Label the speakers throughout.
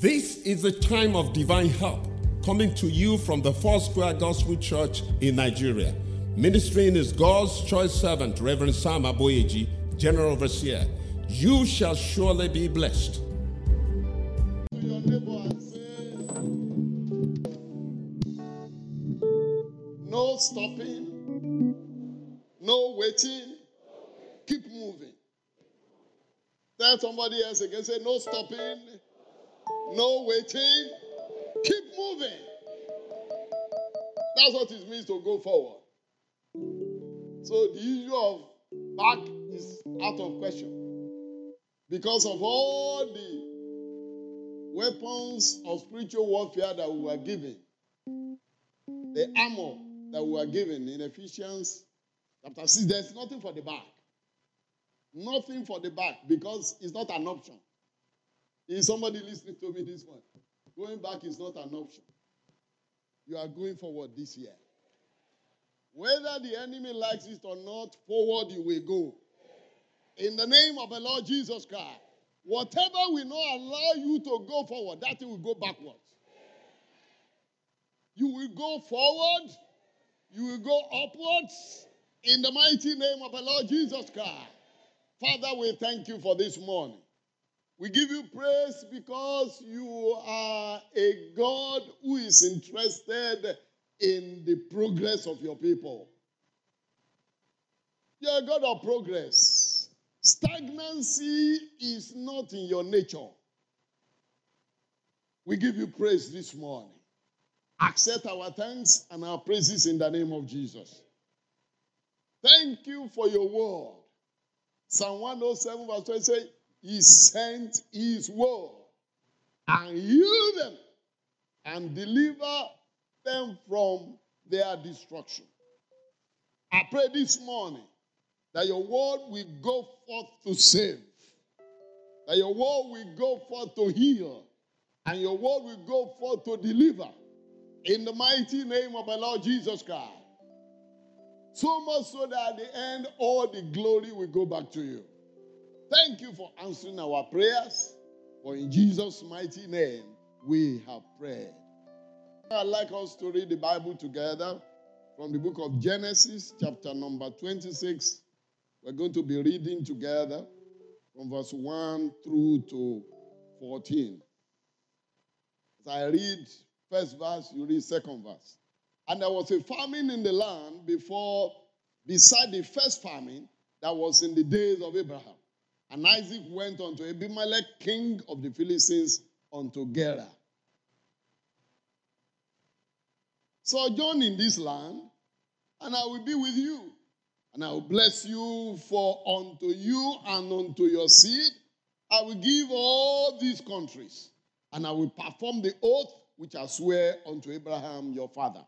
Speaker 1: This is a time of divine help coming to you from the Four Square Gospel Church in Nigeria. Ministering is God's choice servant, Reverend Sam Aboyeji, General Overseer. You shall surely be blessed.
Speaker 2: No stopping, no waiting, keep moving. Tell somebody else again, say, No stopping, no waiting, keep moving. That's what it means to go forward. So the issue of back is out of question because of all the weapons of spiritual warfare that we were given, the armor that we were given in Ephesians chapter 6, there's nothing for the back. Nothing for the back because it's not an option. Is somebody listening to me this one? Going back is not an option. You are going forward this year. Whether the enemy likes it or not, forward you will go. In the name of the Lord Jesus Christ. Whatever will not allow you to go forward, that will go backwards. You will go forward, you will go upwards in the mighty name of the Lord Jesus Christ. Father, we thank you for this morning. We give you praise because you are a God who is interested in the progress of your people. You're a God of progress. Stagnancy is not in your nature. We give you praise this morning. Accept our thanks and our praises in the name of Jesus. Thank you for your word. Psalm 107, verse 20 says, He sent His word and healed them and deliver them from their destruction. I pray this morning that your word will go forth to save, that your word will go forth to heal, and your word will go forth to deliver. In the mighty name of our Lord Jesus Christ. So much so that at the end, all the glory will go back to you. Thank you for answering our prayers. For in Jesus' mighty name, we have prayed. I'd like us to read the Bible together from the book of Genesis, chapter number 26. We're going to be reading together from verse 1 through to 14. As I read first verse, you read second verse. And there was a famine in the land before, beside the first famine that was in the days of Abraham. And Isaac went unto Abimelech, king of the Philistines, unto Gerar. Sojourn in this land, and I will be with you. And I will bless you, for unto you and unto your seed I will give all these countries, and I will perform the oath which I swear unto Abraham your father.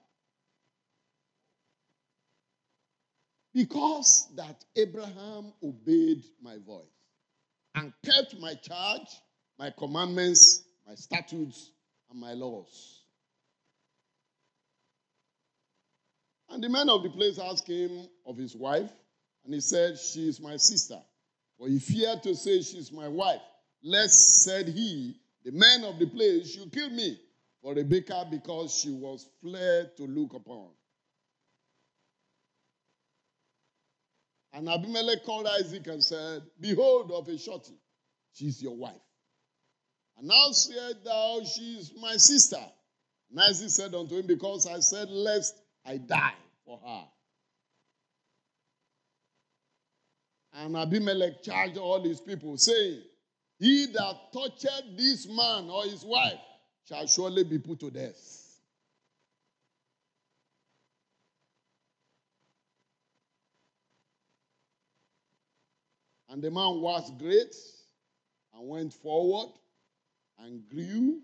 Speaker 2: Because that Abraham obeyed my voice and kept my charge, my commandments, my statutes, and my laws. And the man of the place asked him of his wife, and he said, She is my sister. For he feared to say, She is my wife. Lest, said he, the man of the place should kill me for Rebekah because she was fled to look upon. And Abimelech called Isaac and said, Behold, of a surety, she is your wife. And now said thou, She is my sister. And Isaac said unto him, Because I said, Lest I die for her. And Abimelech charged all his people, saying, He that toucheth this man or his wife shall surely be put to death. And the man was great and went forward and grew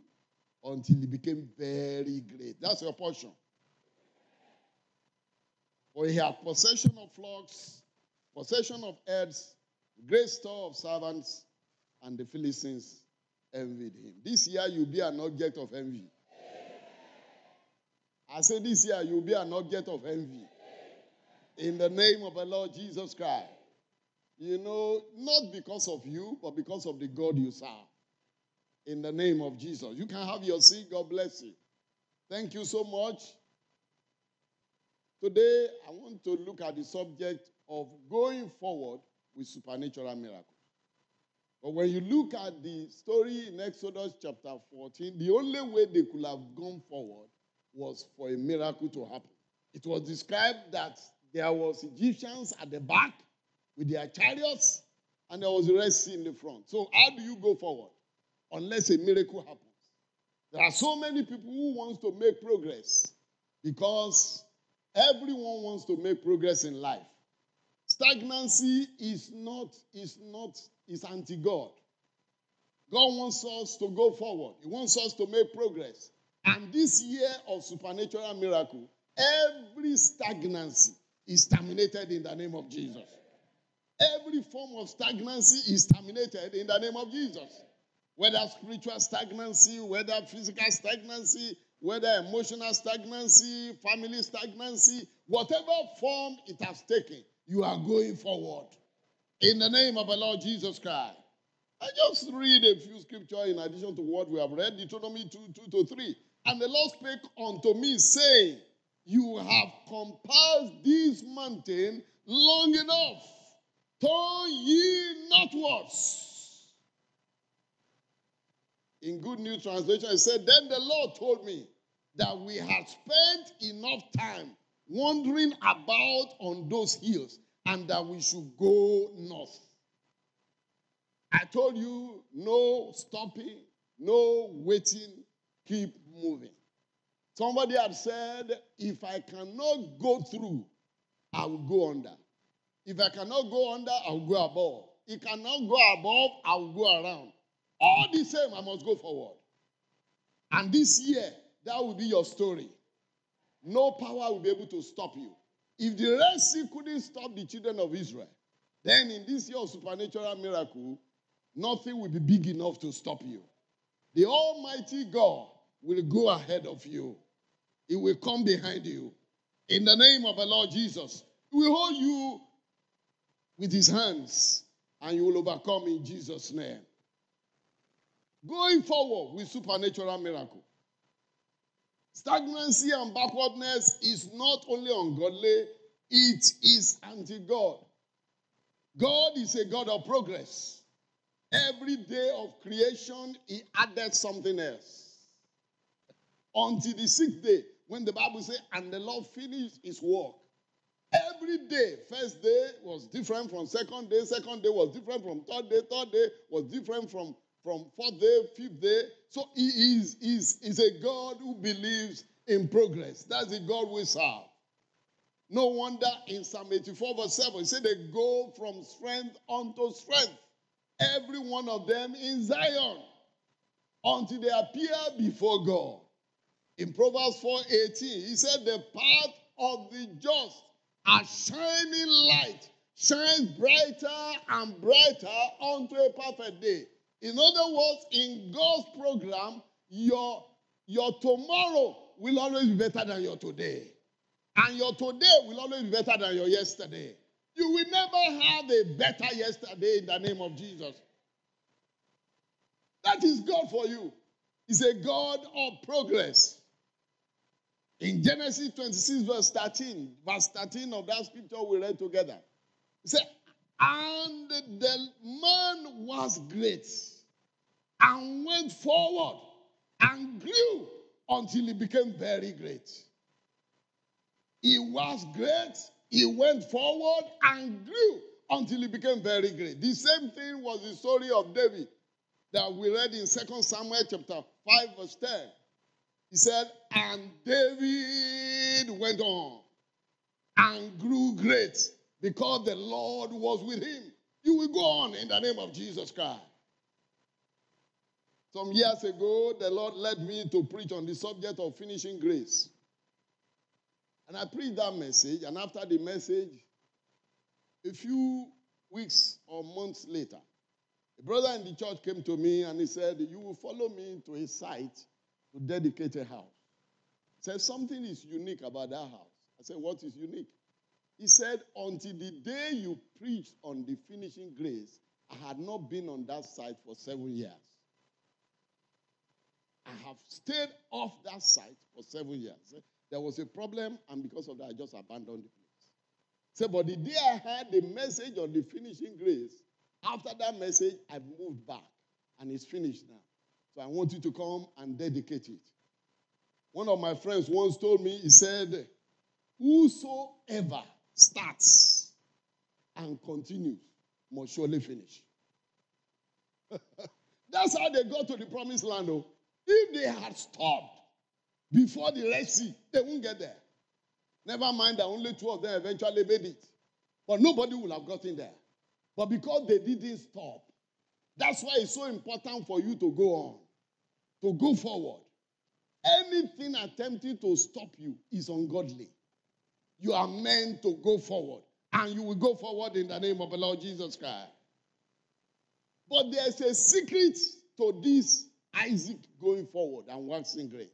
Speaker 2: until he became very great. That's your portion. For he had possession of flocks, possession of herds, great store of servants, and the Philistines envied him. This year you'll be an object of envy. I say this year you'll be an object of envy. In the name of the Lord Jesus Christ. You know, not because of you, but because of the God you serve. in the name of Jesus. You can have your seat. God bless you. Thank you so much. Today, I want to look at the subject of going forward with supernatural miracles. But when you look at the story in Exodus chapter 14, the only way they could have gone forward was for a miracle to happen. It was described that there was Egyptians at the back with their chariots, and there was the Red Sea in the front. So how do you go forward unless a miracle happens? There are so many people who wants to make progress because everyone wants to make progress in life. Stagnancy is not is not is anti-God. God wants us to go forward. He wants us to make progress. And this year of supernatural miracle, every stagnancy is terminated in the name of Jesus. Every form of stagnancy is terminated in the name of Jesus. Whether spiritual stagnancy, whether physical stagnancy, whether emotional stagnancy, family stagnancy, whatever form it has taken, you are going forward. In the name of the Lord Jesus Christ. I just read a few scriptures in addition to what we have read, Deuteronomy 2, 2 to 3. And the Lord spake unto me, saying, You have compassed this mountain long enough. Turn ye northwards. In Good New Translation, it said, Then the Lord told me that we had spent enough time wandering about on those hills and that we should go north. I told you no stopping, no waiting, keep moving. Somebody had said, if I cannot go through, I will go under. If I cannot go under, I will go above. If I cannot go above, I will go around. All the same, I must go forward. And this year, that will be your story. No power will be able to stop you. If the Red Sea couldn't stop the children of Israel, then in this year of supernatural miracle, nothing will be big enough to stop you. The Almighty God will go ahead of you, He will come behind you. In the name of the Lord Jesus, He will hold you with His hands and you will overcome in Jesus' name. Going forward with supernatural miracle. Stagnancy and backwardness is not only ungodly, it is anti God. God is a God of progress. Every day of creation, He added something else. Until the sixth day, when the Bible says, and the Lord finished His work. Every day, first day was different from second day, second day was different from third day, third day was different from from fourth day, fifth day. So he is, is, is a God who believes in progress. That's the God we serve. No wonder in Psalm 84, verse 7, he said they go from strength unto strength. Every one of them in Zion until they appear before God. In Proverbs 4:18, he said, The path of the just a shining light shines brighter and brighter unto a perfect day. In other words, in God's program, your, your tomorrow will always be better than your today. And your today will always be better than your yesterday. You will never have a better yesterday in the name of Jesus. That is God for you. He's a God of progress. In Genesis 26, verse 13, verse 13 of that scripture we read together, he said, And the man was great and went forward and grew until he became very great. He was great, he went forward and grew until he became very great. The same thing was the story of David that we read in 2 Samuel chapter 5, verse 10. He said, And David went on and grew great because the Lord was with him. You will go on in the name of Jesus Christ. Some years ago, the Lord led me to preach on the subject of finishing grace. And I preached that message, and after the message, a few weeks or months later, a brother in the church came to me and he said, You will follow me to a site to dedicate a house. Said, Something is unique about that house. I said, What is unique? He said, Until the day you preached on the finishing grace, I had not been on that site for seven years. I have stayed off that site for seven years. There was a problem, and because of that, I just abandoned the place. Say, but the day I heard the message on the finishing grace, after that message, I moved back, and it's finished now. So I want you to come and dedicate it. One of my friends once told me, he said, Whosoever starts and continues must surely finish. That's how they got to the promised land. Though. If they had stopped before the Red Sea, they won't get there. Never mind that only two of them eventually made it. But nobody would have gotten there. But because they didn't stop, that's why it's so important for you to go on, to go forward. Anything attempting to stop you is ungodly. You are meant to go forward, and you will go forward in the name of the Lord Jesus Christ. But there's a secret to this Isaac going forward and waxing great.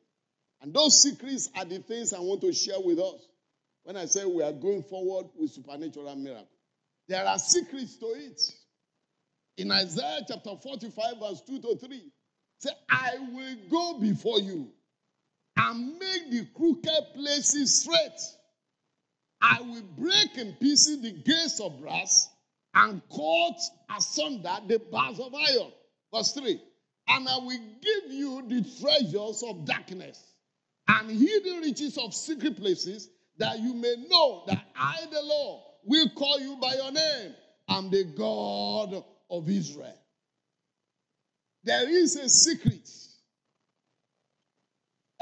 Speaker 2: And those secrets are the things I want to share with us when I say we are going forward with supernatural miracle. There are secrets to it. In Isaiah chapter 45, verse 2 to 3, say, I will go before you and make the crooked places straight. I will break in pieces the gates of brass and cut asunder the bars of iron. Verse 3 And I will give you the treasures of darkness and hidden riches of secret places, that you may know that I, the Lord, will call you by your name. I'm the God of Israel. There is a secret.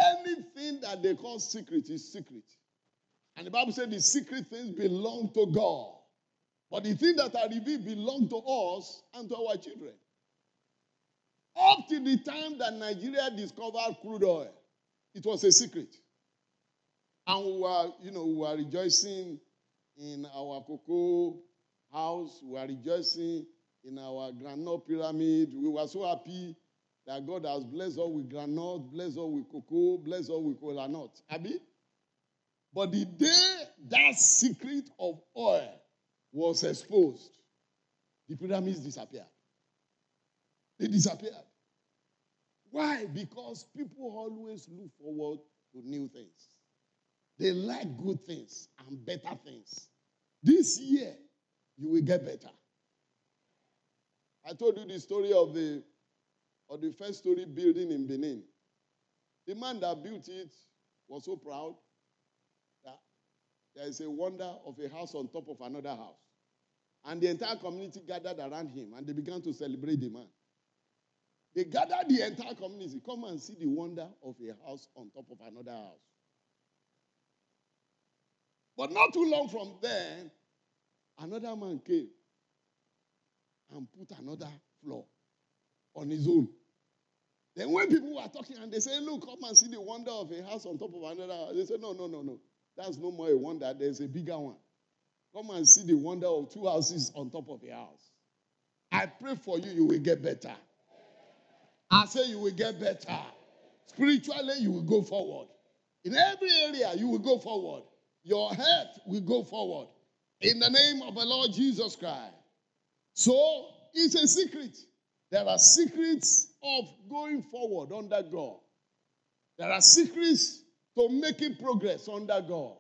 Speaker 2: Anything that they call secret is secret. And the Bible said the secret things belong to God. But the things that are revealed belong to us and to our children. Up to the time that Nigeria discovered crude oil, it was a secret. And we were, you know, we were rejoicing in our cocoa house. We were rejoicing in our groundnut pyramid. We were so happy that God has blessed us with groundnut, blessed us with cocoa, blessed us with cola nut. Abi? But the day that secret of oil was exposed, the pyramids disappeared. They disappeared. Why? Because people always look forward to new things. They like good things and better things. This year, you will get better. I told you the story of the of the first story building in Benin. The man that built it was so proud that there is a wonder of a house on top of another house. And the entire community gathered around him and they began to celebrate the man. They gathered the entire community. Come and see the wonder of a house on top of another house. But not too long from then, another man came and put another floor on his own. Then when people were talking and they say, look, come and see the wonder of a house on top of another. They say, no, no, no, no. That's no more a wonder. There's a bigger one. Come and see the wonder of two houses on top of a house. I pray for you, you will get better. I say you will get better. Spiritually, you will go forward. In every area, you will go forward. Your health will go forward. In the name of the Lord Jesus Christ. So, it's a secret. There are secrets of going forward under God. There are secrets to making progress under God.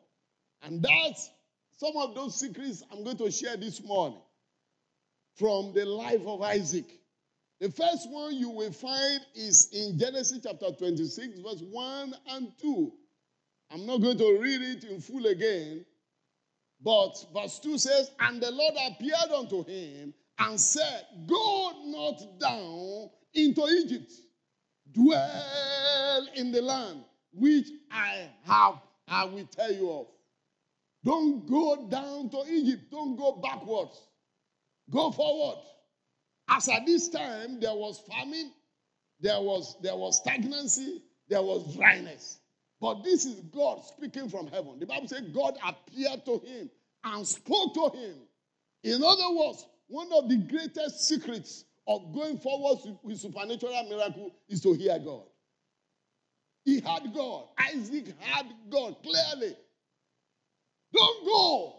Speaker 2: And that's some of those secrets I'm going to share this morning from the life of Isaac. The first one you will find is in Genesis chapter 26, verse 1 and 2. I'm not going to read it in full again, but verse 2 says, And the Lord appeared unto him and said, Go not down into Egypt, dwell in the land which I have, I will tell you of. Don't go down to Egypt, don't go backwards, go forward. As at this time, there was famine, there was, there was stagnancy, there was dryness. But this is God speaking from heaven. The Bible says God appeared to him and spoke to him. In other words, one of the greatest secrets of going forward with supernatural miracle is to hear God. He had God. Isaac had God clearly. Don't go.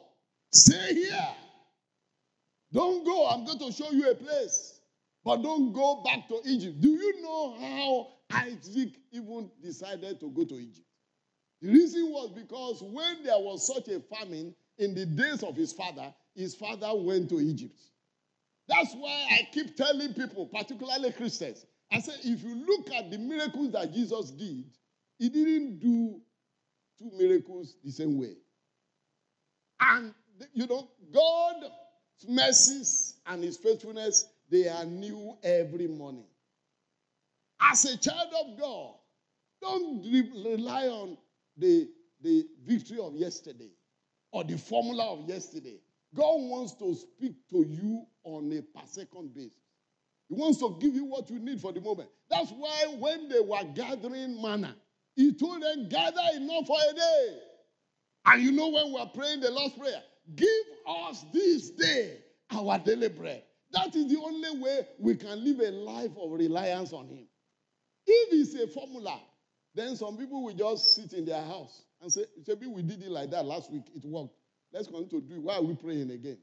Speaker 2: Stay here. Don't go. I'm going to show you a place. But don't go back to Egypt. Do you know how Isaac even decided to go to Egypt. The reason was because when there was such a famine in the days of his father, his father went to Egypt. That's why I keep telling people, particularly Christians, I say if you look at the miracles that Jesus did, he didn't do two miracles the same way. And, you know, God's mercies and his faithfulness, they are new every morning. As a child of God, don't rely on the, the victory of yesterday or the formula of yesterday. God wants to speak to you on a per second basis. He wants to give you what you need for the moment. That's why when they were gathering manna, he told them, gather enough for a day. And you know when we're praying the Lord's Prayer, give us this day our daily bread. That is the only way we can live a life of reliance on Him. If it's a formula, then some people will just sit in their house and say, Maybe we did it like that last week, it worked. Let's continue to do it. Why are we praying again?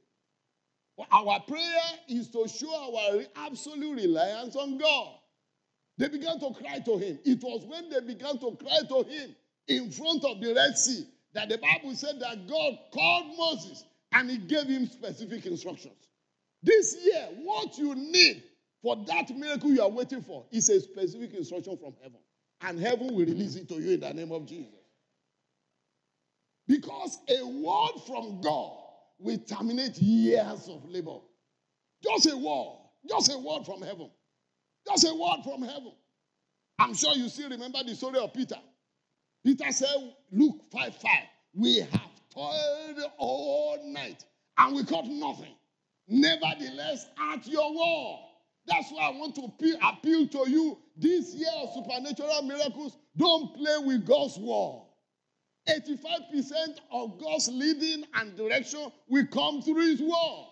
Speaker 2: Our prayer is to show our absolute reliance on God. They began to cry to him. It was when they began to cry to him in front of the Red Sea that the Bible said that God called Moses and he gave him specific instructions. This year, what you need for that miracle you are waiting for is a specific instruction from heaven. And heaven will release it to you in the name of Jesus. Because a word from God will terminate years of labor. Just a word. Just a word from heaven. Just a word from heaven. I'm sure you still remember the story of Peter. Peter said, Luke 5 5, we have toiled all night and we caught nothing. Nevertheless, at your word. That's why I want to appeal to you this year of supernatural miracles. Don't play with God's word. 85% of God's leading and direction will come through His word.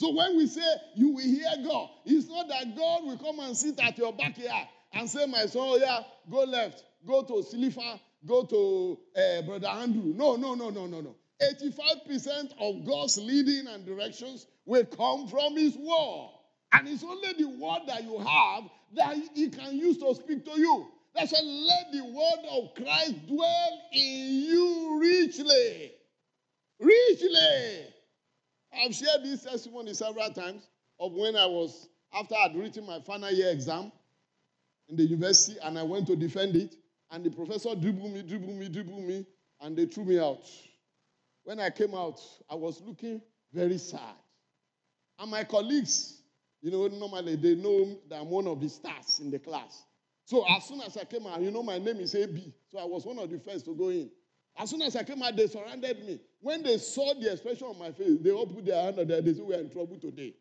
Speaker 2: So when we say you will hear God, it's not that God will come and sit at your backyard and say, My son, oh yeah, go left, go to Silifa, go to uh, Brother Andrew. No, no, no, no, no, no. 85% of God's leading and directions will come from His word. And it's only the word that you have that He can use to speak to you. That's why let the word of Christ dwell in you richly. Richly. I've shared this testimony several times of when I was, after I'd written my final year exam in the university and I went to defend it, and the professor dribbled me, dribbled me, dribbled me, and they threw me out. When I came out, I was looking very sad. And my colleagues, you know, normally they know that I'm one of the stars in the class. So as soon as I came out, you know, my name is AB. So I was one of the first to go in. As soon as I came out, they surrounded me. When they saw the expression on my face, they all put their hand on there. They said, We are in trouble today.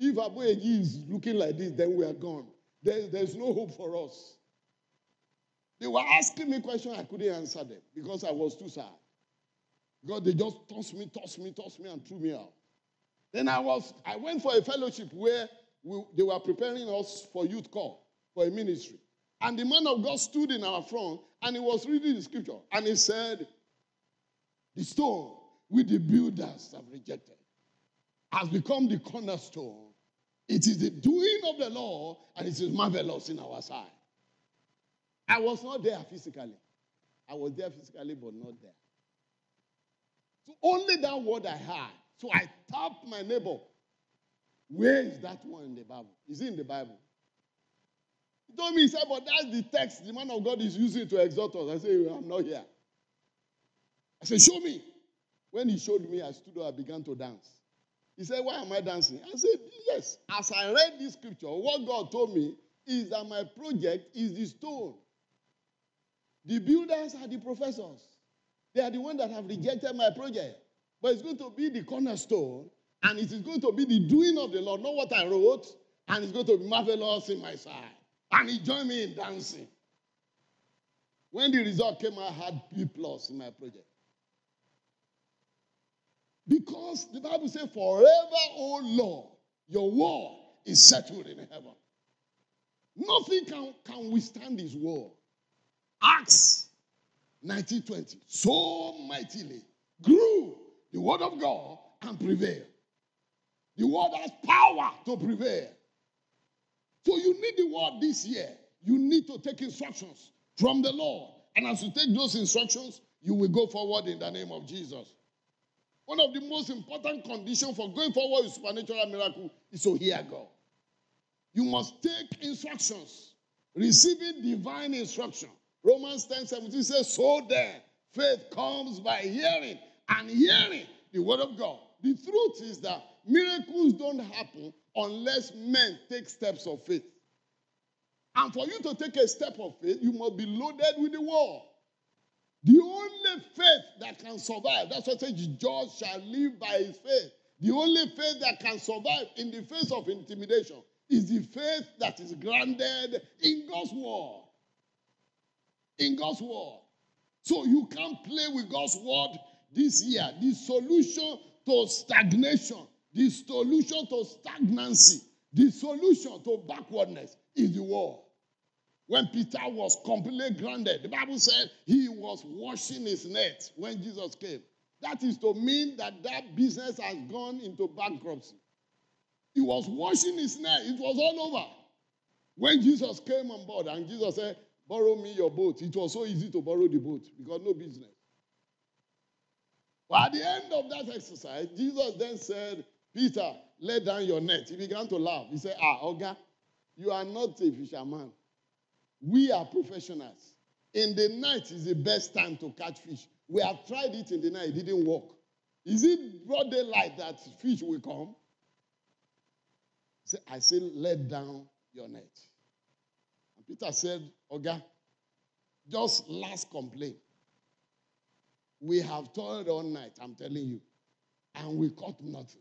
Speaker 2: If Aboyeji is looking like this, then we are gone. There, there's no hope for us. They were asking me questions, I couldn't answer them because I was too sad. God, they just tossed me, tossed me, tossed me, and threw me out. Then I was, I went for a fellowship where we, they were preparing us for youth call, for a ministry. And the man of God stood in our front and he was reading the scripture. And he said, The stone which the builders have rejected has become the cornerstone. It is the doing of the Lord and it is marvelous in our sight. I was not there physically. I was there physically, but not there. So only that word I had. So I tapped my neighbor. Where is that one in the Bible? Is it in the Bible? He told me, he said, but that's the text the man of God is using to exhort us. I said, I'm not here. I said, show me. When he showed me, I stood up, I began to dance. He said, Why am I dancing? I said, Yes. As I read this scripture, what God told me is that my project is the stone. The builders are the professors. They are the ones that have rejected my project. But it's going to be the cornerstone, and it is going to be the doing of the Lord, not what I wrote, and it's going to be marvelous in my sight. And he joined me in dancing. When the result came, I had B plus in my project. Because the Bible says, Forever, O Lord, your word is settled in heaven. Nothing can, can withstand his word. Acts 1920. So mightily grew the word of God and prevailed. The word has power to prevail. So you need the word this year. you need to take instructions from the Lord. And as you take those instructions, you will go forward in the name of Jesus. One of the most important conditions for going forward with supernatural miracle is to hear God. You must take instructions, receiving divine instruction. Romans 10 17 says, So then, faith comes by hearing, and hearing the word of God. The truth is that miracles don't happen unless men take steps of faith. And for you to take a step of faith, you must be loaded with the word. The only faith that can survive, that's what says the just shall live by his faith. The only faith that can survive in the face of intimidation is the faith that is grounded in God's word. In God's word. So you can't play with God's word this year. The solution to stagnation, the solution to stagnancy, the solution to backwardness is the word. When Peter was completely grounded, the Bible said he was washing his net when Jesus came. That is to mean that that business has gone into bankruptcy. He was washing his net, it was all over. When Jesus came on board and Jesus said, Borrow me your boat, it was so easy to borrow the boat because no business. But at the end of that exercise, Jesus then said, Peter, let down your net. He began to laugh. He said, Ah, Oga, you are not a fisherman. We are professionals. In the night is the best time to catch fish. We have tried it in the night, it didn't work. Is it broad daylight that fish will come? He said, I say, let down your net. And Peter said, Oga, just last complaint. We have toiled all night, I'm telling you, and we caught nothing.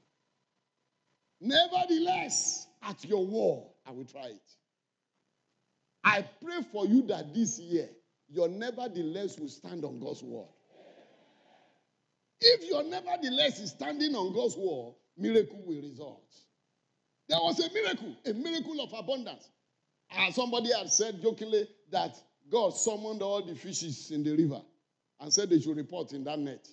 Speaker 2: Nevertheless, at your wall, I will try it. I pray for you that this year, your nevertheless will stand on God's word. If your nevertheless is standing on God's word, miracle will result. There was a miracle, a miracle of abundance. And somebody had said jokingly that God summoned all the fishes in the river and said they should report in that net.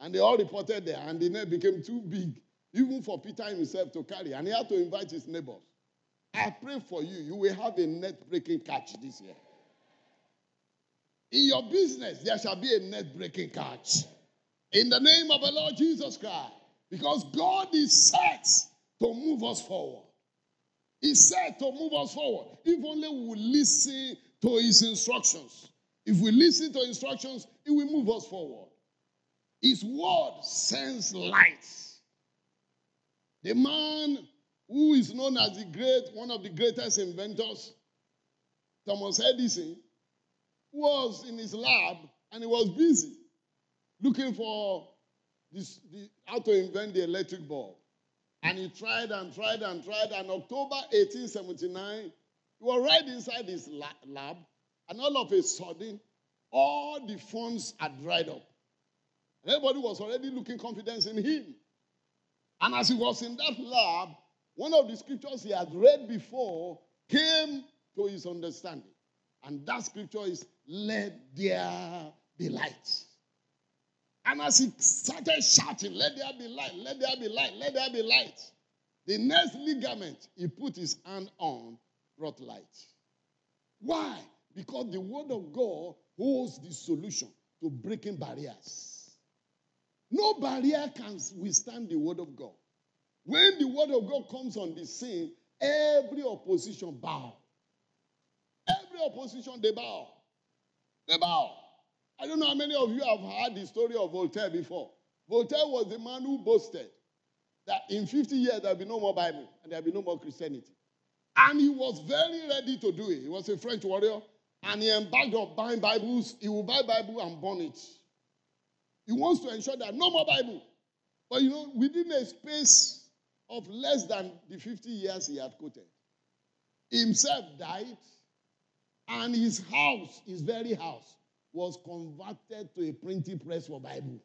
Speaker 2: And they all reported there, and the net became too big, even for Peter himself to carry. And he had to invite his neighbors. I pray for you, you will have a net breaking catch this year. In your business, there shall be a net breaking catch. In the name of the Lord Jesus Christ. Because God is set to move us forward. He's set to move us forward. If only we listen to his instructions. If we listen to instructions, it will move us forward. His word sends light. The man who is known as the great, one of the greatest inventors, Thomas Edison, was in his lab and he was busy looking for this, the, how to invent the electric bulb. And he tried and tried and tried. And October 1879, he was right inside his lab. And all of a sudden, all the funds had dried up. Everybody was already looking confidence in him. And as he was in that lab, one of the scriptures he had read before came to his understanding. And that scripture is, Let there be light. And as he started shouting, Let there be light, let there be light, let there be light, the next ligament he put his hand on brought light. Why? Because the word of God holds the solution to breaking barriers. No barrier can withstand the word of God. When the word of God comes on the scene, every opposition bow. Every opposition, they bow. They bow. I don't know how many of you have heard the story of Voltaire before. Voltaire was the man who boasted that in 50 years there'll be no more Bible and there'll be no more Christianity. And he was very ready to do it. He was a French warrior and he embarked on buying Bibles. He will buy Bible and burn it. He wants to ensure that no more Bible. But you know, within a space of less than the 50 years he had quoted. Himself died, and his house, his very house, was converted to a printing press for Bible.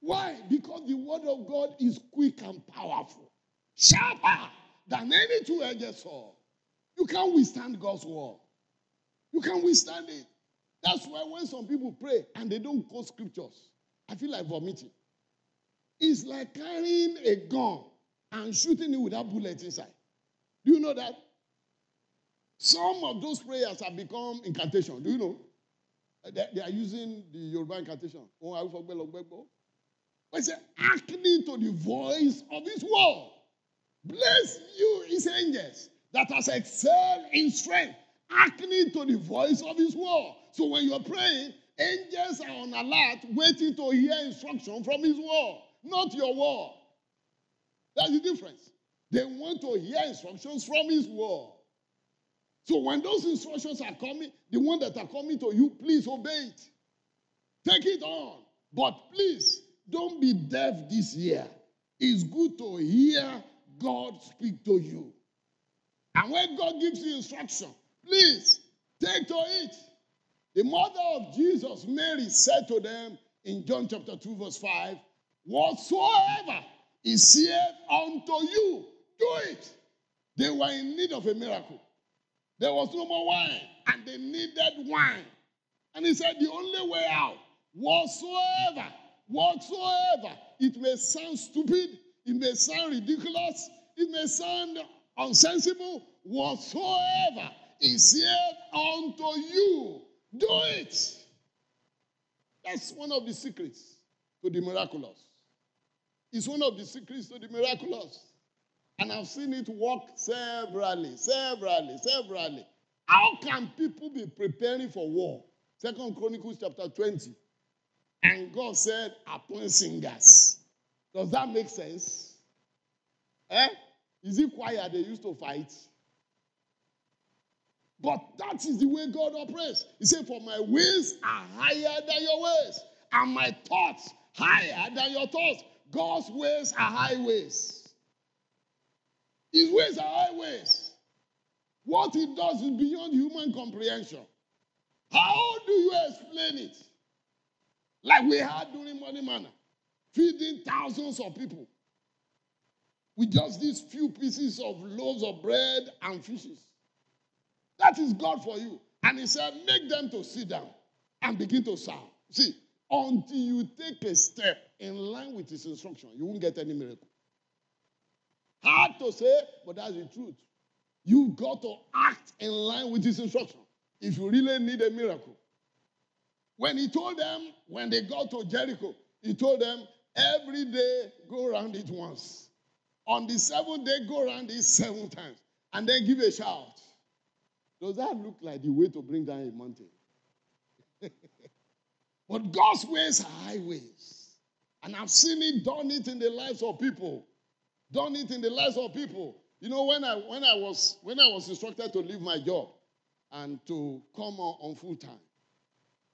Speaker 2: Why? Because the word of God is quick and powerful, sharper than any two-edged sword. You can't withstand God's word. You can't withstand it. That's why when some people pray and they don't quote scriptures, I feel like vomiting. It's like carrying a gun and shooting it without bullets inside. Do you know that? Some of those prayers have become incantation. Do you know? Uh, they, they are using the Yoruba incantation. But say, hearkening to the voice of his word. Bless you, his angels, that has excelled in strength, hearkening to the voice of his word. So when you're praying, angels are on alert, waiting to hear instruction from his word, not your word. That's the difference. They want to hear instructions from his word. So when those instructions are coming, the one that are coming to you, please obey it. Take it on. But please, don't be deaf this year. It's good to hear God speak to you. And when God gives you instruction, please take to it. The mother of Jesus, Mary, said to them in John chapter 2, verse 5, Whatsoever is said unto you, do it. They were in need of a miracle. There was no more wine, and they needed wine. And he said, The only way out, whatsoever, whatsoever, it may sound stupid, it may sound ridiculous, it may sound unsensible, whatsoever is said unto you, do it. That's one of the secrets to the miraculous. It's one of the secrets to the miraculous. And I've seen it work severally, severally, severally. How can people be preparing for war? Second Chronicles chapter 20. And God said, appoint singers. Does that make sense? Eh? Is it choir they used to fight? But that is the way God operates. He said, For my ways are higher than your ways, and my thoughts higher than your thoughts. God's ways are highways. His ways are highways. What he does is beyond human comprehension. How do you explain it? Like we had during Money Manna, feeding thousands of people with just these few pieces of loaves of bread and fishes. That is God for you. And he said, make them to sit down and begin to serve. See, until you take a step in line with his instruction, you won't get any miracle. Hard to say, but that's the truth. You've got to act in line with his instruction if you really need a miracle. When he told them, when they got to Jericho, he told them, every day go around it once. On the seventh day, go around it seven times. And then give a shout. Does that look like the way to bring down a mountain? but God's ways are highways. And I've seen it done it in the lives of people done it in the lives of people. You know, when I when I was when I was instructed to leave my job and to come on, on full time,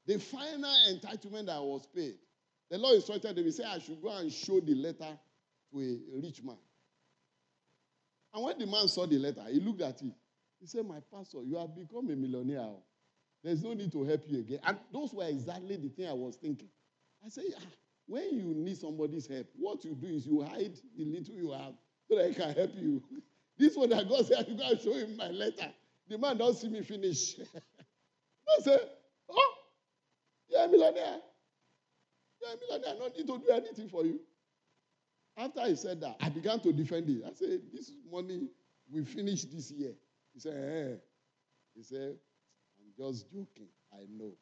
Speaker 2: the final entitlement that I was paid, the law instructed me say I should go and show the letter to a rich man. And when the man saw the letter, he looked at it. He said, My pastor, you have become a millionaire. There's no need to help you again. And those were exactly the thing I was thinking. I said, ah, when you need somebody's help, what you do is you hide the little you have so that he can help you. This one that God said, I should go and show him my letter. The man don't see me finish. I said, Oh, you're a millionaire. You're a millionaire. Don't need to do anything for you. After he said that, I began to defend it. I said, This money we finish this year. He said, eh. He said, I'm just joking. I know.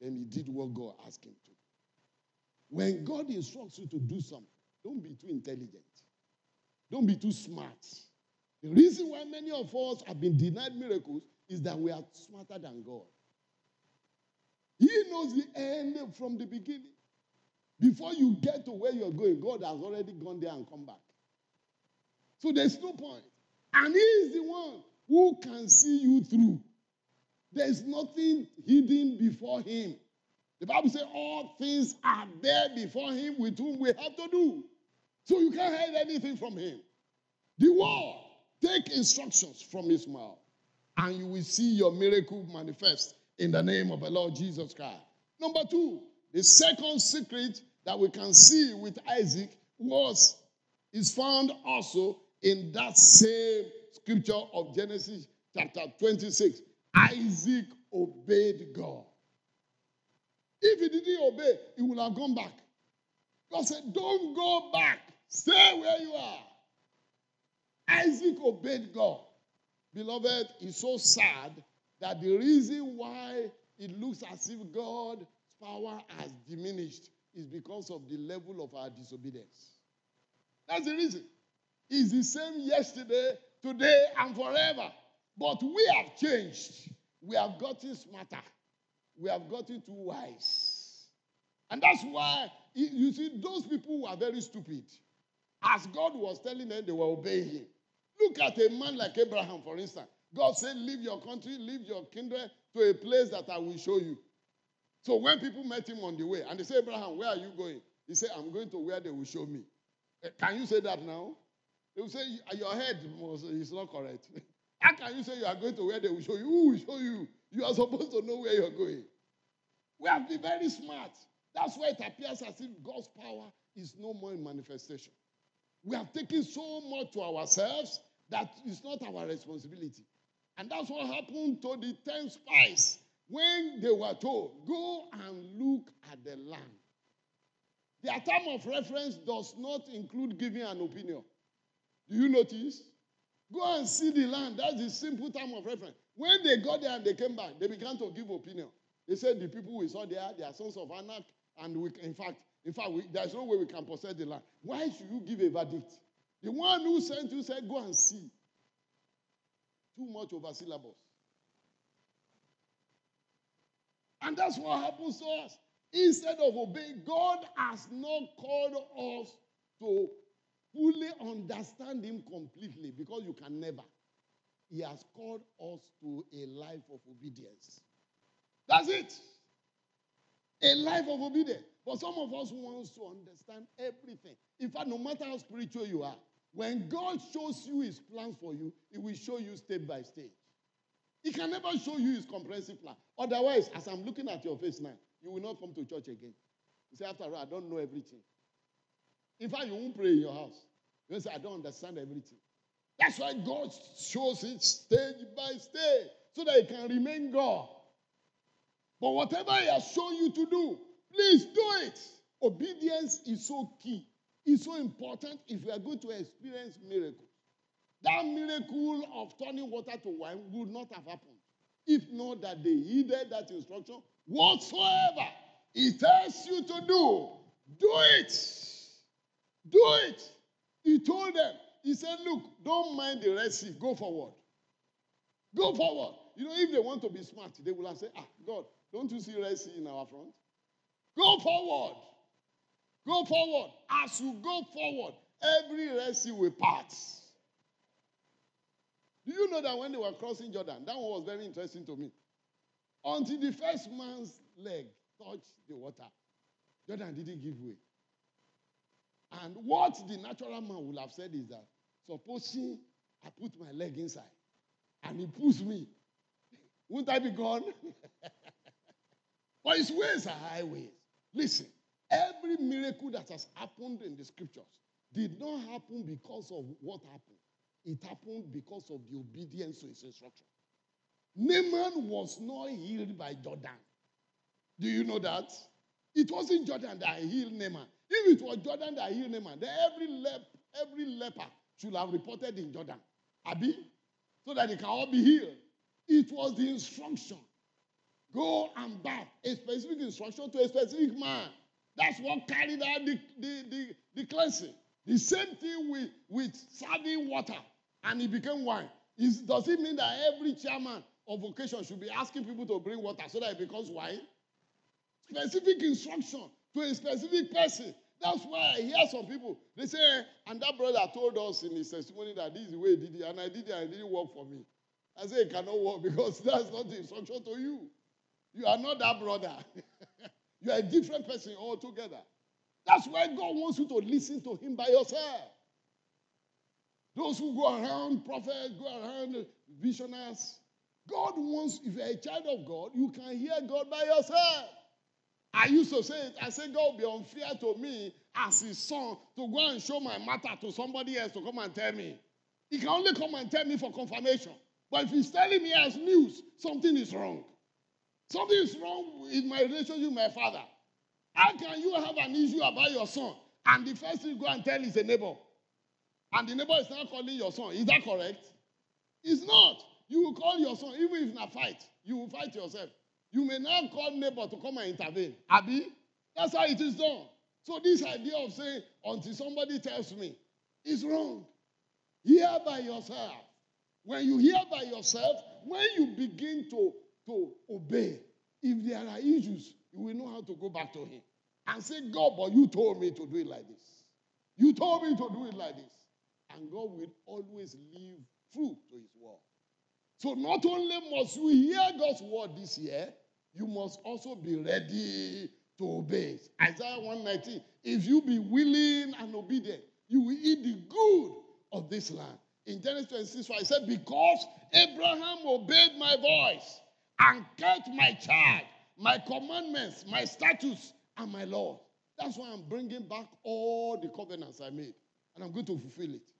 Speaker 2: Then he did what God asked him to. When God instructs you to do something, don't be too intelligent. Don't be too smart. The reason why many of us have been denied miracles is that we are smarter than God. He knows the end from the beginning. Before you get to where you're going, God has already gone there and come back. So there's no point. And He is the one who can see you through. There's nothing hidden before Him. The Bible says all things are there before him with whom we have to do. So you can't hide anything from him. The word, take instructions from his mouth, and you will see your miracle manifest in the name of the Lord Jesus Christ. Number two, the second secret that we can see with Isaac was is found also in that same scripture of Genesis chapter 26. Isaac obeyed God. If he didn't obey, he would have gone back. God said, Don't go back. Stay where you are. Isaac obeyed God. beloved, is so sad that the reason why it looks as if God's power has diminished is because of the level of our disobedience. That's the reason. It's the same yesterday, today, and forever. But we have changed. We have gotten smarter. We have gotten too wise. And that's why, you see, those people who are very stupid, as God was telling them, they were obeying Him. Look at a man like Abraham, for instance. God said, Leave your country, leave your kindred to a place that I will show you. So when people met him on the way and they said, Abraham, where are you going? He said, I'm going to where they will show me. Eh, can you say that now? They will say, Your head is not correct. How can you say you are going to where they will show you? Who will show you? You are supposed to know where you're going. We have to be very smart. That's why it appears as if God's power is no more in manifestation. We have taken so much to ourselves that it's not our responsibility. And that's what happened to the 10 spies when they were told, Go and look at the land. Their term of reference does not include giving an opinion. Do you notice? Go and see the land. That's the simple term of reference. When they got there and they came back, they began to give opinion. They said the people we saw there, they are sons of Anak, and we, in fact, in fact, we, there's no way we can possess the land. Why should you give a verdict? The one who sent you said, Go and see. Too much over syllabus. And that's what happens to us. Instead of obeying, God has not called us to fully understand Him completely because you can never. He has called us to a life of obedience. That's it. A life of obedience. But some of us want to understand everything. In fact, no matter how spiritual you are, when God shows you his plans for you, he will show you step by stage. He can never show you his comprehensive plan. Otherwise, as I'm looking at your face now, you will not come to church again. You say, after all, I don't know everything. In fact, you won't pray in your house. You say, I don't understand everything. That's why God shows it stage by stage so that He can remain God. But whatever He has shown you to do, please do it. Obedience is so key is so important if we are going to experience miracles. That miracle of turning water to wine would not have happened if not that they heeded that instruction whatsoever he tells you to do. Do it. Do it. He told them, he said, Look, don't mind the Red Sea, go forward. Go forward. You know, if they want to be smart, they will have said, Ah, God, don't you see Red Sea in our front? Go forward. Go forward. As you go forward, every Red Sea will part. Do you know that when they were crossing Jordan, that one was very interesting to me. Until the first man's leg touched the water, Jordan didn't give way. And what the natural man would have said is that, supposing I put my leg inside and he pulls me, won't I be gone? but his ways are highways. Listen, Every miracle that has happened in the scriptures did not happen because of what happened. It happened because of the obedience to his instruction. Naaman was not healed by Jordan. Do you know that? It wasn't Jordan that healed Naaman. If it was Jordan that healed Naaman, then every, lep- every leper should have reported in Jordan. Abi? So that they can all be healed. It was the instruction. Go and bath. A specific instruction to a specific man. That's what carried out the, the, the, the cleansing. The same thing with, with serving water and it became wine. Is, does it mean that every chairman of vocation should be asking people to bring water so that it becomes wine? Specific instruction to a specific person. That's why I hear some people, they say, and that brother told us in his testimony that this is the way he did it, and I did it, and it didn't work for me. I say it cannot work because that's not the instruction to you. You are not that brother. You are a different person altogether. That's why God wants you to listen to Him by yourself. Those who go around prophets, go around visionaries. God wants, if you're a child of God, you can hear God by yourself. I used to say it, I said, God be unfair to me as his son to go and show my matter to somebody else to come and tell me. He can only come and tell me for confirmation. But if he's telling me as news, something is wrong. Something is wrong in my relationship with my father. How can you have an issue about your son and the first thing you go and tell is a neighbor? And the neighbor is now calling your son. Is that correct? It's not. You will call your son, even if not fight, you will fight yourself. You may now call neighbor to come and intervene. Abi, that's how it is done. So this idea of saying until somebody tells me is wrong. Hear by yourself. When you hear by yourself, when you begin to, to obey, if there are issues, you will know how to go back to him and say, God, but you told me to do it like this. You told me to do it like this. And God will always leave fruit to his word. So not only must you hear God's word this year, you must also be ready to obey. Isaiah 119. If you be willing and obedient, you will eat the good of this land. In Genesis 26, I said, Because Abraham obeyed my voice and kept my charge, my commandments, my statutes, and my law. That's why I'm bringing back all the covenants I made, and I'm going to fulfill it.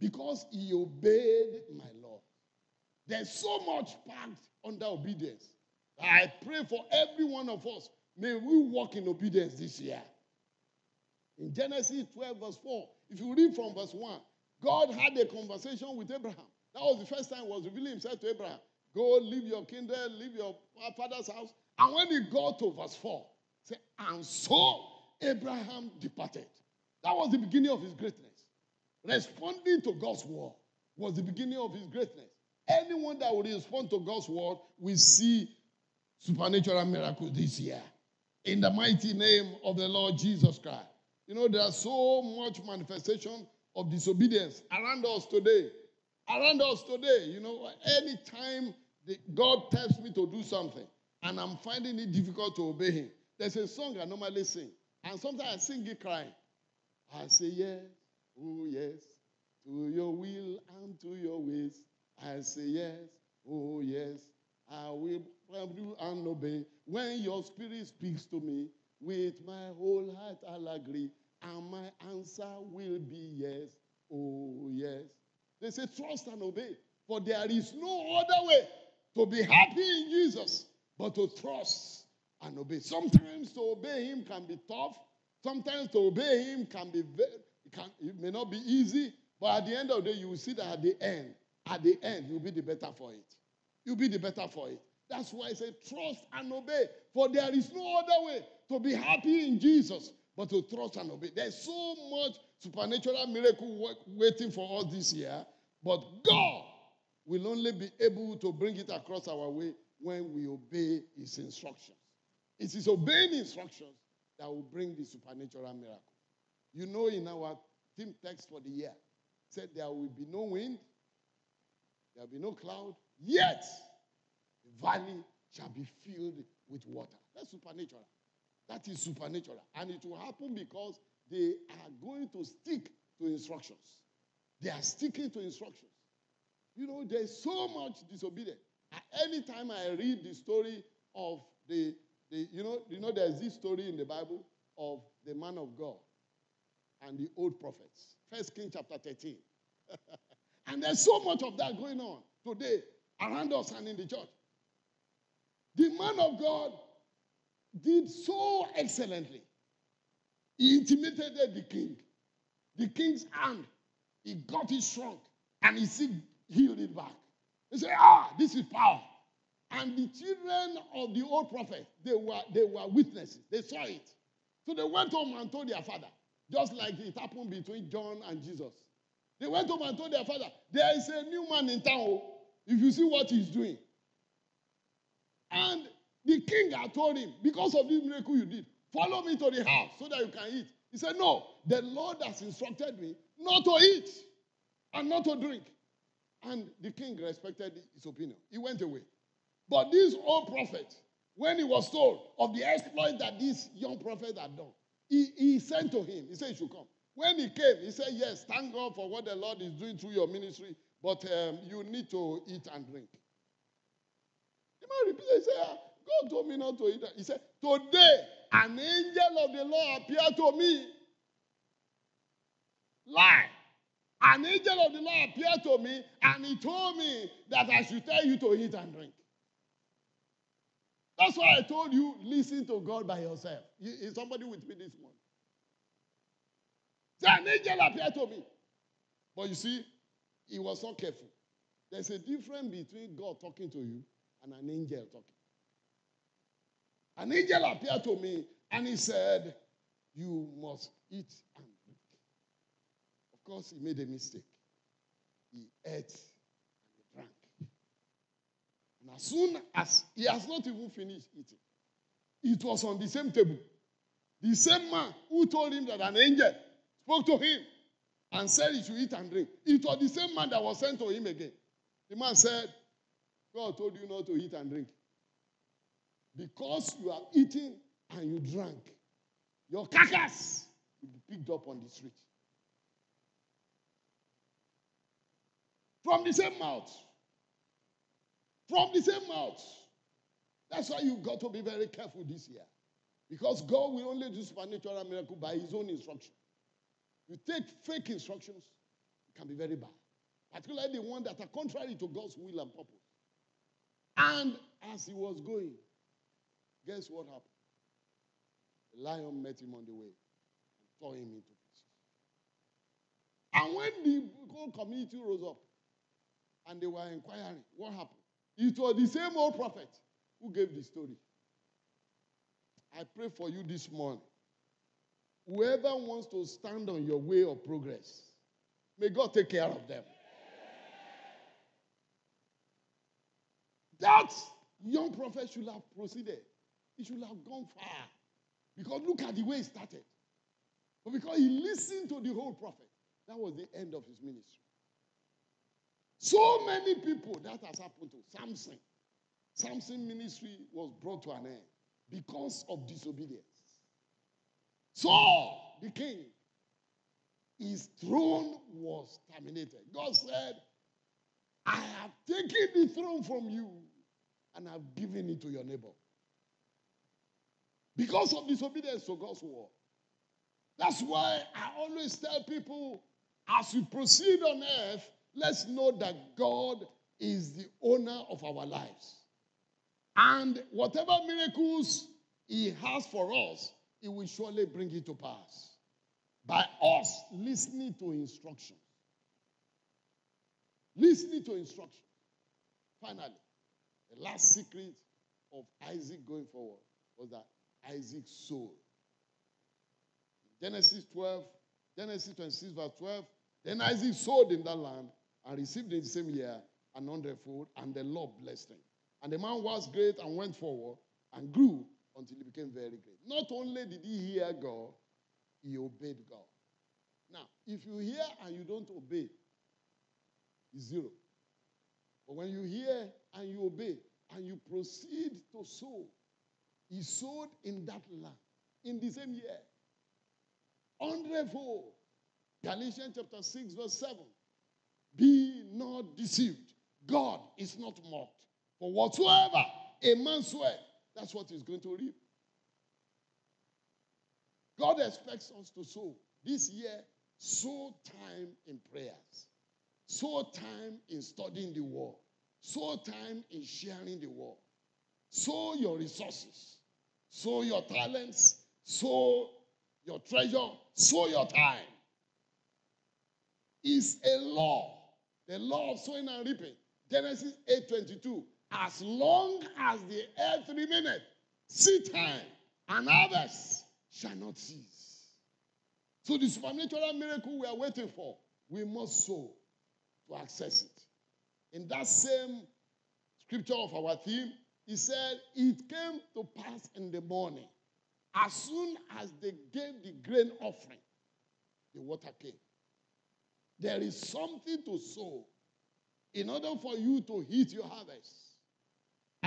Speaker 2: Because he obeyed my law. There's so much packed under obedience. I pray for every one of us. May we walk in obedience this year. In Genesis 12, verse 4, if you read from verse 1, God had a conversation with Abraham. That was the first time he was revealing himself to Abraham. Go, leave your kindred, leave your father's house. And when he got to verse 4, say, and so Abraham departed. That was the beginning of his greatness. Responding to God's word was the beginning of his greatness. Anyone that will respond to God's word will see supernatural miracles this year. In the mighty name of the Lord Jesus Christ. You know, there's so much manifestation of disobedience around us today. Around us today, you know, anytime God tells me to do something and I'm finding it difficult to obey Him, there's a song I normally sing. And sometimes I sing it crying. I say, Yes, oh, yes, to your will and to your ways. I say, Yes, oh, yes, I will do and obey. When your spirit speaks to me, with my whole heart I'll agree. And my answer will be yes. Oh, yes. They say, trust and obey. For there is no other way to be happy in Jesus but to trust and obey. Sometimes to obey Him can be tough. Sometimes to obey Him can be very, can, it may not be easy. But at the end of the day, you will see that at the end, at the end, you'll be the better for it. You'll be the better for it. That's why I say trust and obey. For there is no other way to be happy in Jesus but to trust and obey. There's so much supernatural miracle work waiting for us this year, but God will only be able to bring it across our way when we obey His instructions. It is obeying instructions that will bring the supernatural miracle. You know, in our theme text for the year, said there will be no wind, there will be no cloud, yet the valley shall be filled with water. That's supernatural. That is supernatural. And it will happen because they are going to stick to instructions. They are sticking to instructions. You know, there's so much disobedience. Anytime I read the story of the, the you know, you know, there's this story in the Bible of the man of God and the old prophets. First King chapter 13. and there's so much of that going on today around us and in the church. The man of God did so excellently. He intimidated the king. The king's hand, he got it shrunk and he healed it back. He said, Ah, this is power. And the children of the old prophet, they were, they were witnesses. They saw it. So they went home and told their father, just like it happened between John and Jesus. They went home and told their father, There is a new man in town. Oh. If you see what he's doing. And the king had told him, Because of this miracle you did, follow me to the house so that you can eat. He said, No, the Lord has instructed me not to eat and not to drink. And the king respected his opinion. He went away. But this old prophet, when he was told of the exploit that this young prophet had done, he, he sent to him. He said, You should come. When he came, he said, Yes, thank God for what the Lord is doing through your ministry, but um, you need to eat and drink. The man repeated, He said, God told me not to eat. He said, Today, an angel of the Lord appeared to me. Lie. An angel of the Lord appeared to me and he told me that I should tell you to eat and drink. That's why I told you, listen to God by yourself. Is somebody with me this morning? An angel appeared to me. But you see, he was not careful. There's a difference between God talking to you and an angel talking. An angel appeared to me and he said, You must eat and drink. Of course, he made a mistake. He ate and he drank. And as soon as he has not even finished eating, it was on the same table. The same man who told him that an angel spoke to him and said he should eat and drink. It was the same man that was sent to him again. The man said, God told you not to eat and drink. Because you are eating and you drank, your carcass will be picked up on the street. From the same mouth. From the same mouth. That's why you've got to be very careful this year. Because God will only do supernatural miracle by his own instruction. You take fake instructions, it can be very bad. Particularly the one that are contrary to God's will and purpose. And as he was going, guess what happened? The lion met him on the way and tore him into pieces. And when the whole community rose up and they were inquiring, what happened? It was the same old prophet who gave the story. I pray for you this morning. Whoever wants to stand on your way of progress, may God take care of them. That young prophet should have proceeded. He should have gone far. Because look at the way he started. But because he listened to the whole prophet, that was the end of his ministry. So many people that has happened to Samson. Samson ministry was brought to an end because of disobedience. Saul, the king, his throne was terminated. God said, I have taken the throne from you and I've given it to your neighbor. Because of disobedience to God's word. That's why I always tell people as we proceed on earth, let's know that God is the owner of our lives. And whatever miracles He has for us, He will surely bring it to pass by us listening to instruction. Listening to instruction. Finally, the last secret of Isaac going forward was that Isaac sowed. Genesis 12, Genesis 26, verse 12. Then Isaac sold in that land and received in the same year an hundredfold, and the Lord blessed him. And the man was great and went forward and grew until he became very great. Not only did he hear God, he obeyed God. Now, if you hear and you don't obey, it's zero. But when you hear and you obey and you proceed to sow, he sowed in that land in the same year. Hundredfold. Galatians chapter 6, verse 7. Be not deceived. God is not mocked. For whatsoever a man swear, that's what he's going to reap. God expects us to sow. This year, sow time in prayers, sow time in studying the word, sow time in sharing the word, sow your resources, sow your talents, sow your treasure, sow your time. It's a law. The law of sowing and reaping. Genesis 8:22. As long as the earth remaineth, seed time and harvest shall not cease. So the supernatural miracle we are waiting for, we must sow to access it. In that same scripture of our theme, he said, It came to pass in the morning. As soon as they gave the grain offering, the water came. There is something to sow in order for you to hit your harvest.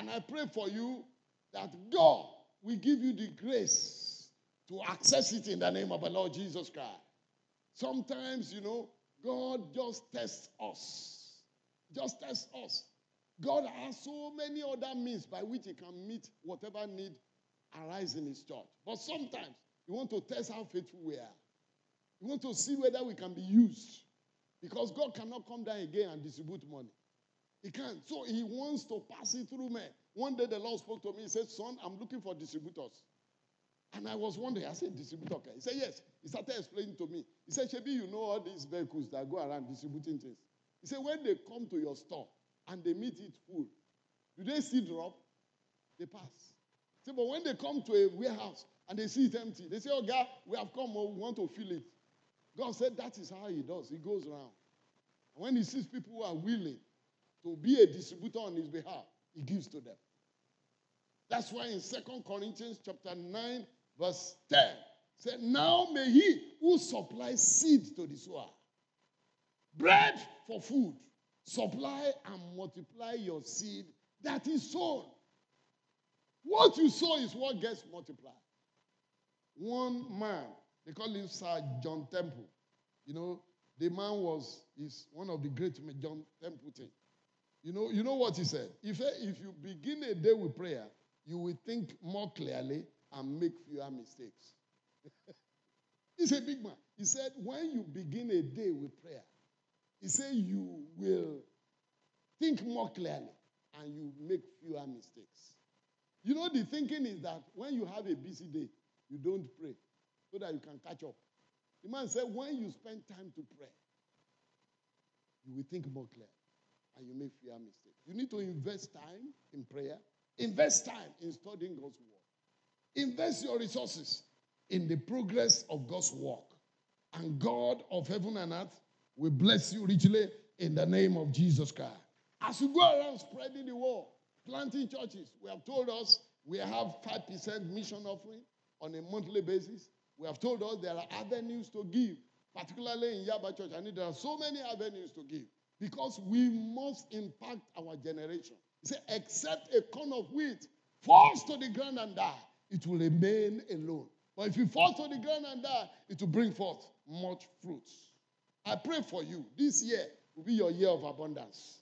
Speaker 2: And I pray for you that God will give you the grace to access it in the name of the Lord Jesus Christ. Sometimes, you know, God just tests us. Just tests us. God has so many other means by which He can meet whatever need arise in His church. But sometimes He want to test how faithful we are. He want to see whether we can be used. Because God cannot come down again and distribute money. He can't. So he wants to pass it through me. One day the Lord spoke to me. He said, Son, I'm looking for distributors. And I was wondering, I said, distributor. Okay. He said, Yes. He started explaining to me. He said, Shebi, you know all these vehicles that go around distributing things. He said, when they come to your store and they meet it full, do they see drop? They pass. Say, but when they come to a warehouse and they see it empty, they say, Oh God, we have come, oh, we want to fill it. God said that is how he does. He goes around. And when he sees people who are willing to be a distributor on his behalf, he gives to them. That's why in Second Corinthians chapter 9, verse 10, said, Now may he who supplies seed to the sower, bread for food, supply and multiply your seed that is sown. What you sow is what gets multiplied. One man, they call him Sir John Temple. You know, the man was is one of the great John Templeton. You know, you know what he said? If, if you begin a day with prayer, you will think more clearly and make fewer mistakes. He's a big man. He said, when you begin a day with prayer, he said you will think more clearly and you make fewer mistakes. You know, the thinking is that when you have a busy day, you don't pray so that you can catch up. The man said, when you spend time to pray, you will think more clear and you make fewer mistakes. You need to invest time in prayer, invest time in studying God's word, invest your resources in the progress of God's work. And God of heaven and earth will bless you richly in the name of Jesus Christ. As you go around spreading the word, planting churches, we have told us we have 5% mission offering on a monthly basis. We have told us there are avenues to give, particularly in Yaba Church. I need there are so many avenues to give because we must impact our generation. He said, except a corn of wheat falls to the ground and die, it will remain alone. But if it falls to the ground and die, it will bring forth much fruits. I pray for you. This year will be your year of abundance.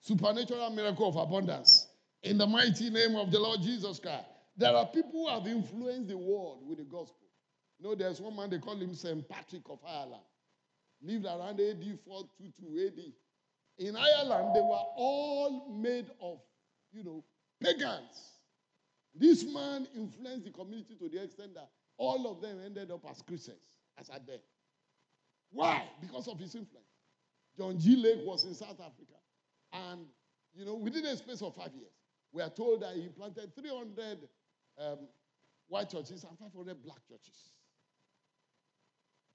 Speaker 2: Supernatural miracle of abundance. In the mighty name of the Lord Jesus Christ. There are people who have influenced the world with the gospel. You know, there's one man, they call him St. Patrick of Ireland. Lived around AD 422 AD. In Ireland, they were all made of, you know, pagans. This man influenced the community to the extent that all of them ended up as Christians, as at then. Why? Because of his influence. John G. Lake was in South Africa. And, you know, within a space of five years, we are told that he planted 300 um, white churches and 500 black churches.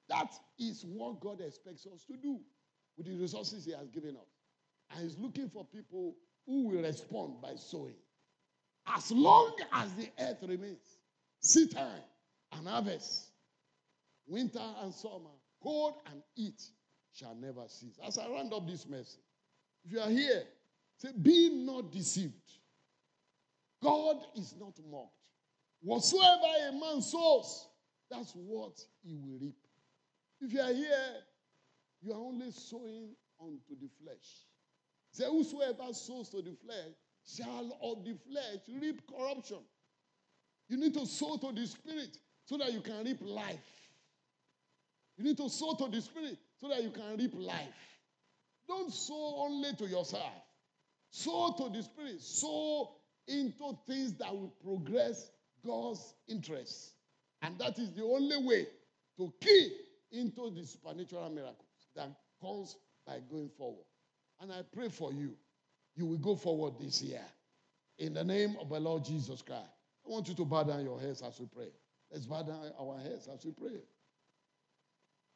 Speaker 2: That is what God expects us to do with the resources He has given us. And He's looking for people who will respond by sowing. As long as the earth remains, seed time and harvest, winter and summer, cold and heat shall never cease. As I round up this message, if you are here, say, Be not deceived. God is not mocked. Whatsoever a man sows, that's what he will reap. If you are here, you are only sowing unto the flesh. Say, Whosoever sows to the flesh shall of the flesh reap corruption. You need to sow to the spirit so that you can reap life. You need to sow to the spirit so that you can reap life. Don't sow only to yourself. Sow to the spirit. Sow into things that will progress God's interests. And that is the only way to key into the supernatural miracles that comes by going forward. And I pray for you. You will go forward this year. In the name of the Lord Jesus Christ. I want you to bow down your heads as we pray. Let's bow down our heads as we pray.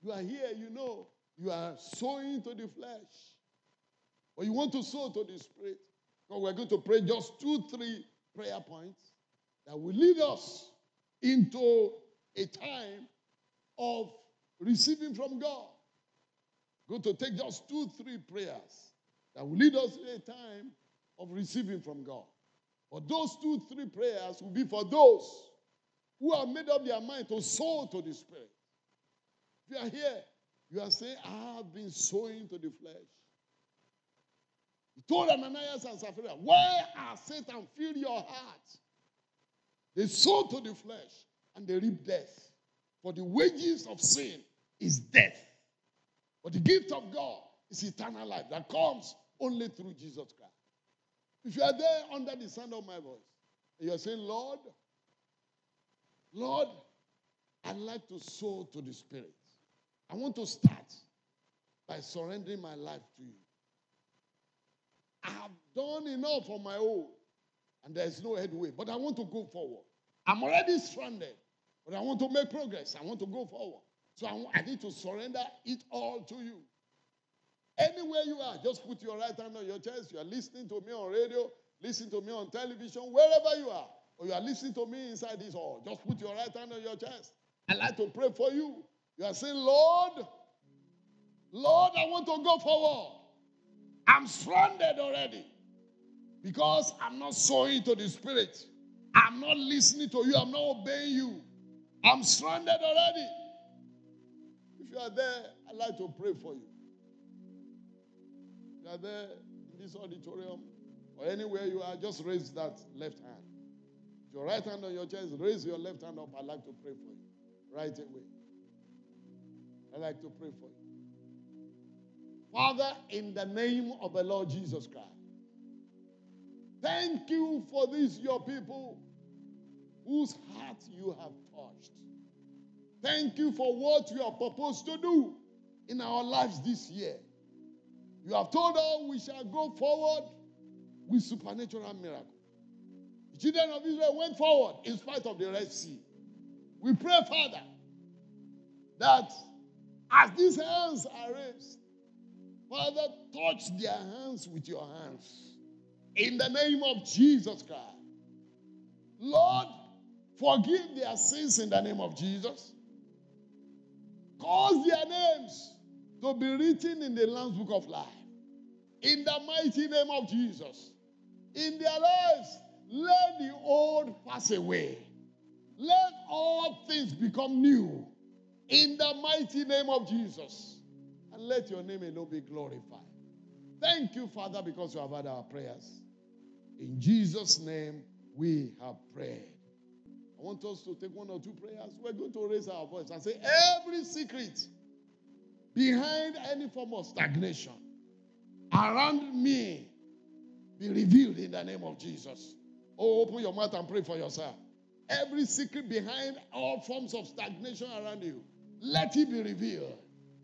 Speaker 2: You are here, you know, you are sowing to the flesh. Or you want to sow to the spirit. So we're going to pray just two, three prayer points that will lead us into a time of receiving from God. Going to take just two, three prayers that will lead us to a time of receiving from God. But those two, three prayers will be for those who have made up their mind to sow to the Spirit. If you are here, you are saying, I have been sowing to the flesh. He told Ananias and Sapphira, Why has Satan filled your heart? They sow to the flesh and they reap death. For the wages of sin is death. But the gift of God is eternal life that comes only through Jesus Christ. If you are there under the sound of my voice, and you are saying, Lord, Lord, I'd like to sow to the Spirit. I want to start by surrendering my life to you. I have done enough on my own, and there's no headway. But I want to go forward. I'm already stranded, but I want to make progress. I want to go forward. So I, I need to surrender it all to you. Anywhere you are, just put your right hand on your chest. You are listening to me on radio, listening to me on television, wherever you are, or you are listening to me inside this hall. Just put your right hand on your chest. I'd like to pray for you. You are saying, Lord, Lord, I want to go forward. I'm stranded already because I'm not sowing to the Spirit. I'm not listening to you. I'm not obeying you. I'm stranded already. If you are there, I'd like to pray for you. You are there in this auditorium or anywhere you are, just raise that left hand. If your right hand on your chest, raise your left hand up. I'd like to pray for you right away. I'd like to pray for you. Father, in the name of the Lord Jesus Christ, thank you for these, your people, whose heart you have touched. Thank you for what you are proposed to do in our lives this year. You have told us we shall go forward with supernatural miracle. The children of Israel went forward in spite of the Red Sea. We pray, Father, that as these hands are raised, Father, touch their hands with your hands. In the name of Jesus Christ. Lord, forgive their sins in the name of Jesus. Cause their names to be written in the Lamb's Book of Life. In the mighty name of Jesus. In their lives, let the old pass away. Let all things become new. In the mighty name of Jesus. And let your name alone be glorified. Thank you, Father, because you have heard our prayers. In Jesus' name, we have prayed. I want us to take one or two prayers. We're going to raise our voice and say, Every secret behind any form of stagnation around me be revealed in the name of Jesus. Oh, open your mouth and pray for yourself. Every secret behind all forms of stagnation around you, let it be revealed.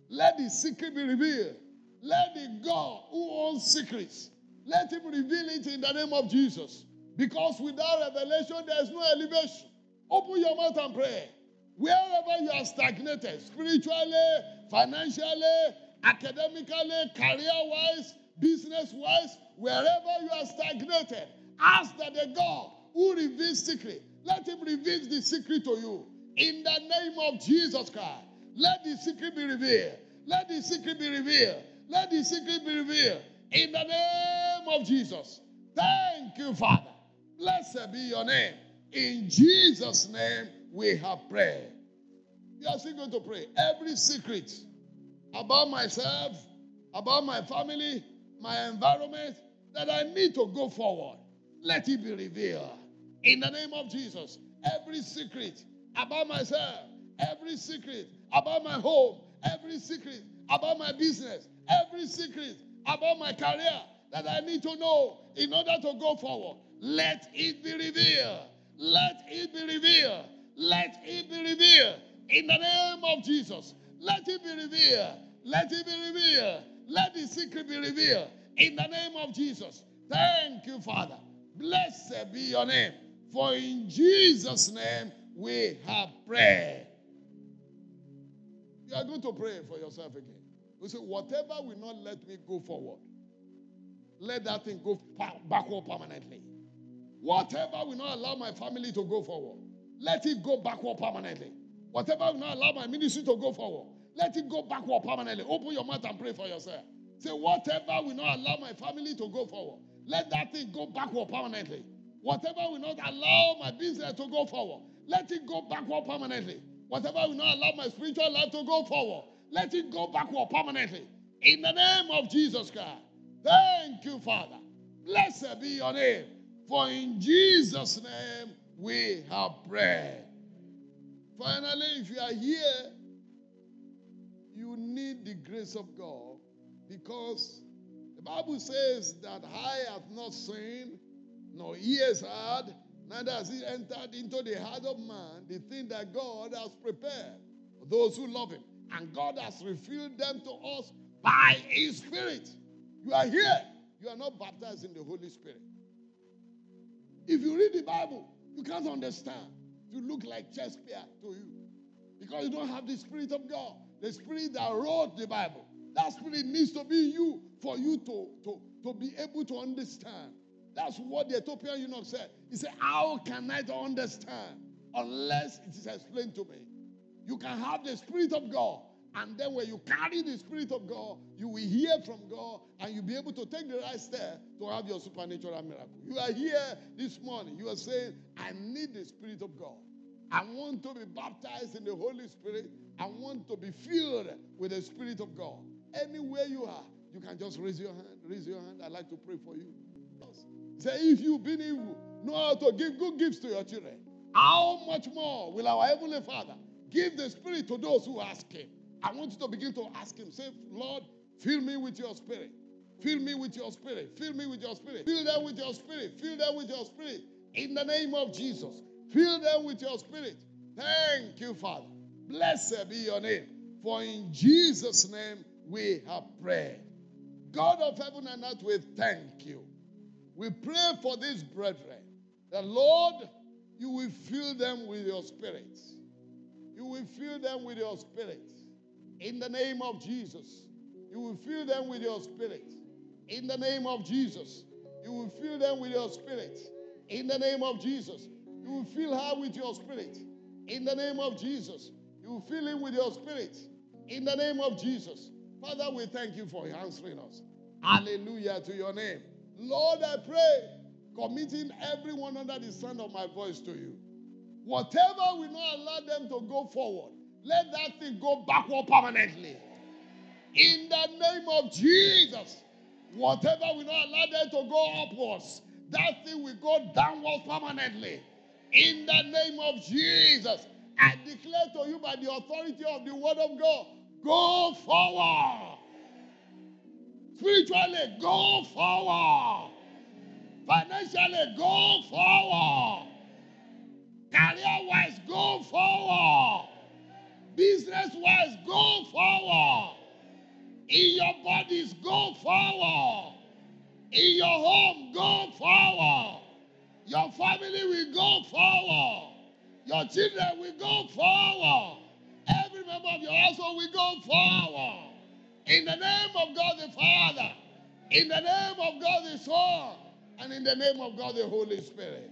Speaker 2: Let the secret be revealed. Let the God who owns secrets, let him reveal it in the name of Jesus. Because without revelation, there is no elevation. Open your mouth and pray. Wherever you are stagnated, spiritually, financially, academically, career wise, business wise, wherever you are stagnated, ask that the God who reveals secret, let him reveal the secret to you. In the name of Jesus Christ, let the secret be revealed. Let the secret be revealed. Let the secret be revealed. In the name of Jesus. Thank you, Father. Blessed be your name. In Jesus' name we have prayed. You are still going to pray. Every secret about myself, about my family, my environment, that I need to go forward, let it be revealed. In the name of Jesus, every secret about myself, every secret about my home, every secret about my business, every secret about my career that I need to know in order to go forward, let it be revealed. Let it be revealed. Let it be revealed. In the name of Jesus. Let it be revealed. Let it be revealed. Let the secret be revealed. In the name of Jesus. Thank you, Father. Blessed be your name. For in Jesus' name we have prayed. You are going to pray for yourself again. You say, whatever will not let me go forward, let that thing go backward permanently. Whatever will not allow my family to go forward, let it go backward permanently. Whatever will not allow my ministry to go forward, let it go backward permanently. Open your mouth and pray for yourself. Say, whatever will not allow my family to go forward, let that thing go backward permanently. Whatever will not allow my business to go forward, let it go backward permanently. Whatever will not allow my spiritual life to go forward, let it go backward permanently. In the name of Jesus Christ. Thank you, Father. Blessed be your name. For in Jesus' name we have prayed. Finally, if you are here, you need the grace of God because the Bible says that eye hath not seen, nor ears heard, neither has it entered into the heart of man the thing that God has prepared for those who love him. And God has revealed them to us by his Spirit. You are here. you are not baptized in the Holy Spirit. If you read the Bible, you can't understand. You look like Shakespeare to you because you don't have the Spirit of God, the Spirit that wrote the Bible. That Spirit needs to be you for you to, to, to be able to understand. That's what the Ethiopian eunuch said. He said, How can I understand unless it is explained to me? You can have the Spirit of God, and then when you carry the Spirit of God, you will hear from God and you'll be able to take the right step to have your supernatural miracle. You are here this morning. You are saying, I need the Spirit of God. I want to be baptized in the Holy Spirit. I want to be filled with the Spirit of God. Anywhere you are, you can just raise your hand. Raise your hand. I'd like to pray for you. Say, if you've been evil, know how to give good gifts to your children. How much more will our Heavenly Father give the Spirit to those who ask Him? I want you to begin to ask Him. Say, Lord, fill me with your Spirit. Fill me with your Spirit. Fill me with your Spirit. Fill them with your Spirit. Fill them with your Spirit. In the name of Jesus. Fill them with your Spirit. Thank you, Father. Blessed be your name. For in Jesus' name we have prayed. God of heaven and earth, we thank you. We pray for these brethren. The Lord, you will fill them with your spirit. You will fill them with your spirit. In the name of Jesus, you will fill them with your spirit. In the name of Jesus, you will fill them with your spirit. In the name of Jesus, you will fill her with your spirit. In the name of Jesus, you will fill him with your spirit. In the name of Jesus. Father, we thank you for answering us. Hallelujah to your name. Lord, I pray, committing everyone under the sound of my voice to you. Whatever will not allow them to go forward, let that thing go backward permanently. In the name of Jesus. Whatever will not allow them to go upwards, that thing will go downwards permanently. In the name of Jesus. I declare to you by the authority of the word of God go forward. Spiritually, go forward. Financially, go forward. Career wise, go forward. Business wise, go forward. In your bodies, go forward. In your home, go forward. Your family will go forward. Your children will go forward. Every member of your household will go forward. In the name of God the Father, in the name of God the Son, and in the name of God the Holy Spirit.